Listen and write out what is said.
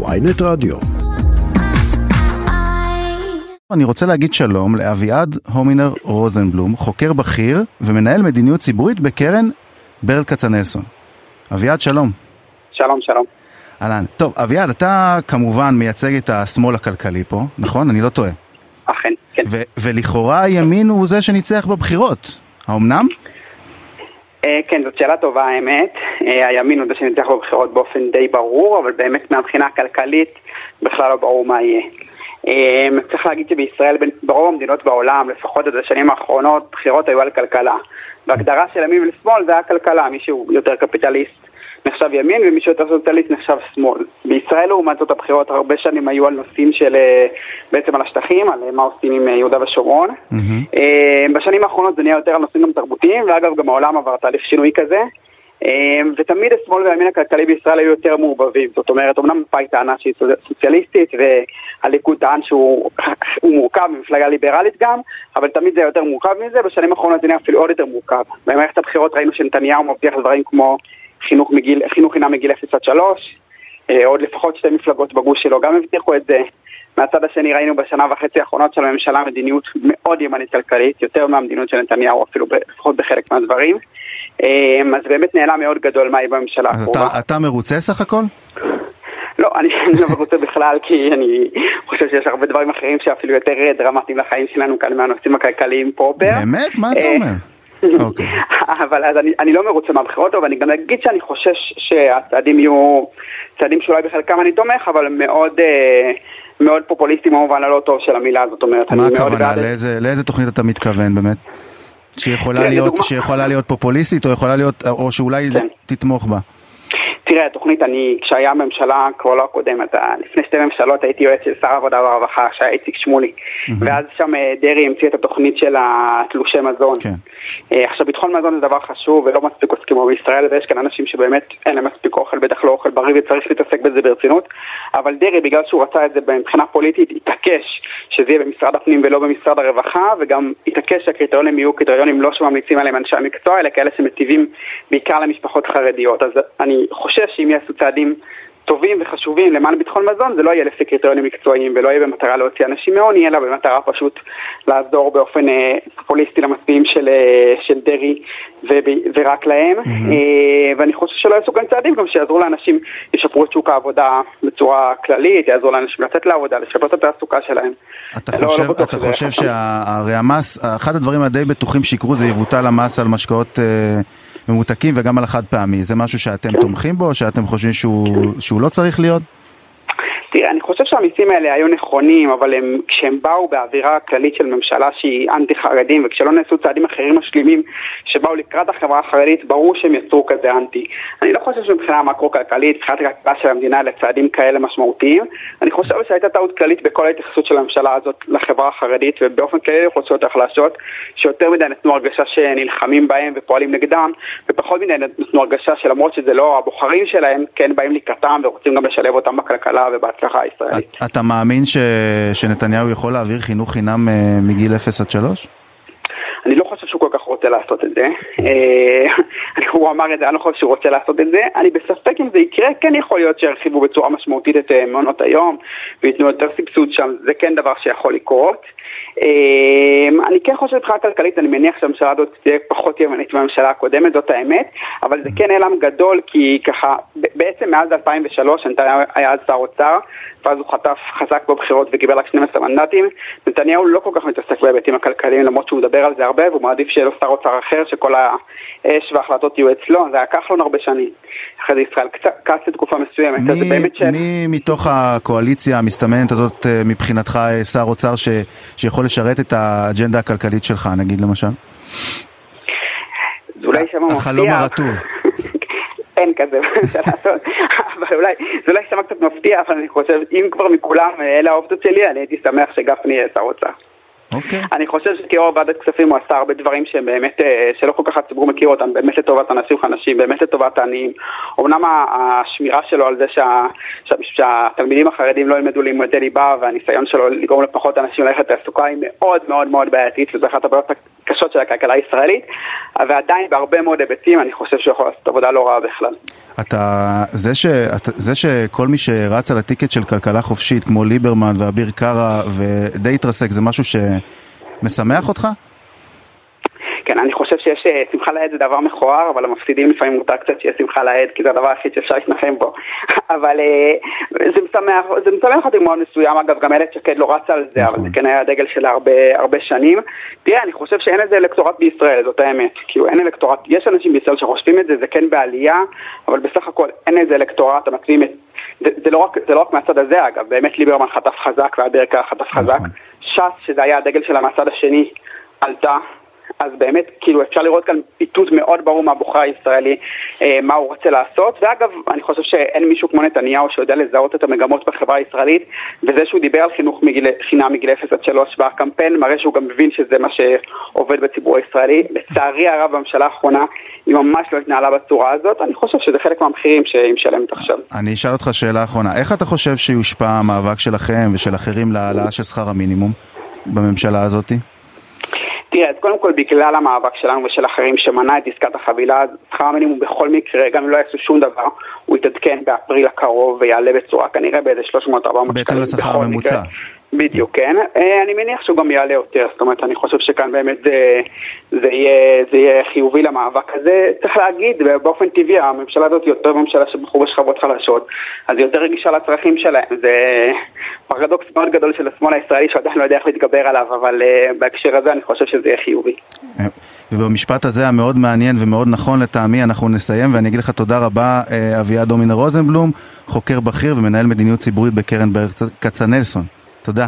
ויינט רדיו. אני רוצה להגיד שלום לאביעד הומינר רוזנבלום, חוקר בכיר ומנהל מדיניות ציבורית בקרן ברל כצנלסון. אביעד, שלום. שלום, שלום. אהלן. טוב, אביעד, אתה כמובן מייצג את השמאל הכלכלי פה, נכון? אני לא טועה. אכן, כן. ו- ולכאורה הימין הוא זה שניצח בבחירות. האומנם? אה, כן, זאת שאלה טובה האמת. אה, הימין הוא זה שניצח בבחירות באופן די ברור, אבל באמת מהבחינה הכלכלית בכלל לא ברור מה יהיה. אה, צריך להגיד שבישראל, ברוב המדינות בעולם, לפחות עד השנים האחרונות, בחירות היו על כלכלה. בהגדרה של ימין ושמאל זה היה כלכלה, מי שהוא יותר קפיטליסט נחשב ימין ומי שיותר סוציאליסט נחשב שמאל. בישראל לעומת זאת הבחירות הרבה שנים היו על נושאים של אה, בעצם על השטחים, על אה, מה עושים עם אה, יהודה ושומרון. אה, בשנים האחרונות זה נהיה יותר על נושאים גם תרבותיים, ואגב גם העולם עבר תהליך שינוי כזה. ותמיד השמאל והימין הכלכלי בישראל היו יותר מעורבבים. זאת אומרת, אמנם מפא"י טענה שהיא סו- סוציאליסטית, והליכוד טען שהוא הוא מורכב, ממפלגה ליברלית גם, אבל תמיד זה היה יותר מורכב מזה, בשנים האחרונות זה נהיה אפילו עוד יותר מורכב. במערכת הבחירות ראינו שנתניהו מבטיח דברים כמו חינוך, מגיל, חינוך חינם מגיל 0 עד 3, אה, עוד לפחות שתי מפלגות בגוש שלו גם הבטיחו את זה. מהצד השני ראינו בשנה וחצי האחרונות של הממשלה מדיניות מאוד ימנית כלכלית, יותר מהמדיניות של נתניהו, אפילו לפחות בחלק מהדברים. אה, אז באמת נעלם מאוד גדול מה יהיה בממשלה אז הקרובה. אתה, אתה מרוצה סך הכל? לא, אני אני לא מרוצה בכלל, כי אני חושב שיש הרבה דברים אחרים שאפילו יותר אה, דרמטיים לחיים שלנו כאן מהנושאים הכלכליים פרופר. באמת? מה אתה אומר? אוקיי. אבל אז אני, אני לא מרוצה מהבחירות, אבל אני גם אגיד שאני חושש שהצעדים יהיו צעדים שאולי בחלקם אני תומך, אבל מאוד, אה, מאוד פופוליסטיים במובן הלא טוב של המילה, זאת אומרת, מה הכוונה? לאיזה, לאיזה תוכנית אתה מתכוון באמת? שיכולה תראה, להיות, שיכולה להיות פופוליסטית או יכולה להיות, או שאולי כן. תתמוך בה? תראה, התוכנית, אני, כשהיה ממשלה, כבר לא הקודמת, לפני שתי ממשלות הייתי יועץ של שר העבודה והרווחה, שהיה איציק שמולי, ואז שם אה, דרעי המציא את התוכנית של התלושי מזון. כן. אה, עכשיו, ביטחון מזון זה דבר חשוב ולא מספיק עוסקים בו בישראל, ויש כאן אנשים שבאמת אין להם מספיק אוכל, בטח לא אוכל בריא, וצריך להתעסק בזה ברצינות, אבל דרעי, בגלל שהוא רצה את זה מבחינה פוליטית, התעקש שזה יהיה במשרד הפנים ולא במשרד הרווחה, וגם התעקש שהקריטריונים יהיו קריטריונים לא שממליצים עליהם אנשי המקצוע, אלא כאלה שמטיבים בעיקר למשפחות חרדיות. אז אני חושש שאם יעשו צעדים טובים וחשובים למען ביטחון מזון, זה לא יהיה לפי קריטריונים מקצועיים ולא יהיה במטרה להוציא אנשים מעוני, אלא במטרה פשוט לעזור באופן אה, פופוליסטי למצביעים של, אה, של דרעי וב- ורק להם. אה, ואני חושב שלא יעשו כאן צעדים גם שיעזרו לאנשים, ישפרו את שוק העבודה בצורה כללית, יעזרו לאנשים לצאת לעבודה, לשפר את התעסוקה שלהם. אתה לא- לא חושב, בטוח אתה חושב. שהרי המס, אחד הדברים הדי בטוחים שיקרו זה יבוטל המס על משקאות אה, ממותקים וגם על החד פעמי. זה משהו שאתם תומכים בו, שאתם חושבים שהוא, שהוא לא צריך להיות? תראה, אני חושב שהמיסים האלה היו נכונים, אבל הם, כשהם באו באווירה כללית של ממשלה שהיא אנטי חרדים, וכשלא נעשו צעדים אחרים משלימים שבאו לקראת החברה החרדית, ברור שהם יצרו כזה אנטי. אני לא חושב שמבחינה מקרו-כלכלית, מבחינת הכלכלה של המדינה, אלה צעדים כאלה משמעותיים. אני חושב שהייתה טעות כללית בכל ההתייחסות של הממשלה הזאת לחברה החרדית, ובאופן כללי לאוכלוסיות החלשות, שיותר מדי נתנו הרגשה שנלחמים בהם ופועלים נגדם, ופחות מדי נתנו הרגשה שלמרות שזה לא הבוחרים שלהם, כן באים לקראתם ורוצים גם לשלב אותם בכלכלה ובהצלחה הישראלית. את- אתה מאמין ש, שנתניהו יכול להעביר חינוך חינם אה, מגיל 0 עד 3? אני לא חושב שהוא כל כך רוצה לעשות את זה. אה, הוא אמר את זה, אני לא חושב שהוא רוצה לעשות את זה. אני בספק אם זה יקרה, כן יכול להיות שירחיבו בצורה משמעותית את אה, מעונות היום וייתנו יותר סבסוד שם, זה כן דבר שיכול לקרות. אה, אני כן חושב מבחינה כלכלית, אני מניח שהממשלה הזאת תהיה פחות ימנית מהממשלה הקודמת, זאת האמת, אבל זה כן נעלם גדול, כי ככה, בעצם מאז 2003, נתניהו היה אז שר אוצר, ואז הוא חטף חזק בבחירות וקיבל רק 12 מנדטים. נתניהו לא כל כך מתעסק בהיבטים הכלכליים, למרות שהוא מדבר על זה הרבה, והוא מעדיף שיהיה לו שר אוצר אחר, שכל האש וההחלטות יהיו אצלו, זה היה כחלון הרבה שנים. אחרי זה ישראל כץ לתקופה מסוימת, אז זה מי, באמת שאלה. מי מתוך הקואליציה המסתמנת הזאת אה, מבחינתך אה, שר אוצר ש, שיכול לשרת את האג'נדה הכלכלית שלך, נגיד למשל? זה אולי שם מפתיע. החלום הרטוב. אין כזה אבל אולי, זה אולי יישמע קצת מפתיע, אבל אני חושב, אם כבר מכולם אה, אלה האופציות שלי, אני הייתי שמח שגפני יהיה שר אוצר. אוקיי. אני חושב שכיו"ר ועדת כספים הוא עשה הרבה דברים שהם באמת, אה, שלא כל כך הציבור מכיר אותם, באמת לטובת אנשים חלשים, באמת לטובת העניים. אמנם השמירה שלו על זה שה, שה, שהתלמידים החרדים לא ילמדו לימודי ליבה והניסיון שלו לגרום לפחות אנשים ללכת לעסוקה היא מאוד מאוד מאוד בעייתית וזו אחת הבעיות הקשות של הכלכלה הישראלית ועדיין בהרבה מאוד היבטים אני חושב שהוא יכול לעשות עבודה לא רעה בכלל. אתה, זה, ש, אתה, זה שכל מי שרץ על הטיקט של כלכלה חופשית כמו ליברמן ואביר קארה ודי התרסק זה משהו שמשמח אותך? כן, אני חושב שיש אה, שמחה לאיד זה דבר מכוער, אבל המפסידים לפעמים מותר קצת שיהיה שמחה לאיד, כי זה הדבר היחיד שאפשר להתנחם בו. אבל אה, זה משמח, זה משמח אותי מאוד מסוים, אגב, גם איילת שקד לא רצה על זה, אבל נכון. זה כן היה הדגל שלה הרבה, הרבה שנים. תראה, אני חושב שאין איזה אלקטורט בישראל, זאת האמת. כאילו, אין אלקטורט, יש אנשים בישראל שחושבים את זה, זה כן בעלייה, אבל בסך הכל אין איזה אלקטורט המצביעים את... זה, זה, לא רק, זה לא רק מהצד הזה, אגב, באמת ליברמן חטף חזק ואביר חטף חזק. נכון. ש"ס, שזה היה הדגל שלה מהצד השני, עלתה. אז באמת, כאילו, אפשר לראות כאן איתות מאוד ברור מהבוחר הישראלי, אה, מה הוא רוצה לעשות. ואגב, אני חושב שאין מישהו כמו נתניהו שיודע לזהות את המגמות בחברה הישראלית, וזה שהוא דיבר על חינוך מגיל, חינם מגיל 0 עד 3 בקמפיין, מראה שהוא גם מבין שזה מה שעובד בציבור הישראלי. לצערי הרב, בממשלה האחרונה היא ממש לא התנהלה בצורה הזאת. אני חושב שזה חלק מהמחירים שהיא משלמת עכשיו. אני אשאל אותך שאלה אחרונה. איך אתה חושב שיושפע המאבק שלכם ושל אחרים להעלאה של שכר המינימום בממשלה הזאתי? תראה, אז קודם כל בגלל המאבק שלנו ושל אחרים שמנע את עסקת החבילה, שכר המינימום בכל מקרה, גם אם לא יעשו שום דבר, הוא יתעדכן באפריל הקרוב ויעלה בצורה כנראה באיזה 300-400 שקלים. בהתאם לשכר הממוצע. בדיוק, כן. אה, אני מניח שהוא גם יעלה יותר, זאת אומרת, אני חושב שכאן באמת זה, זה, יהיה, זה יהיה חיובי למאבק הזה. צריך להגיד, באופן טבעי, הממשלה הזאת יותר ממשלה שבחרו בשכבות חלשות, אז היא יותר רגישה לצרכים שלהם. זה פרדוקס מאוד גדול של השמאל הישראלי שעדיין לא יודע איך להתגבר עליו, אבל uh, בהקשר הזה אני חושב שזה יהיה חיובי. אה, ובמשפט הזה המאוד מעניין ומאוד נכון לטעמי אנחנו נסיים ואני אגיד לך תודה רבה אביעד דומינר רוזנבלום, חוקר בכיר ומנהל מדיניות ציבורית בקרן ברל כצנלסון. תודה.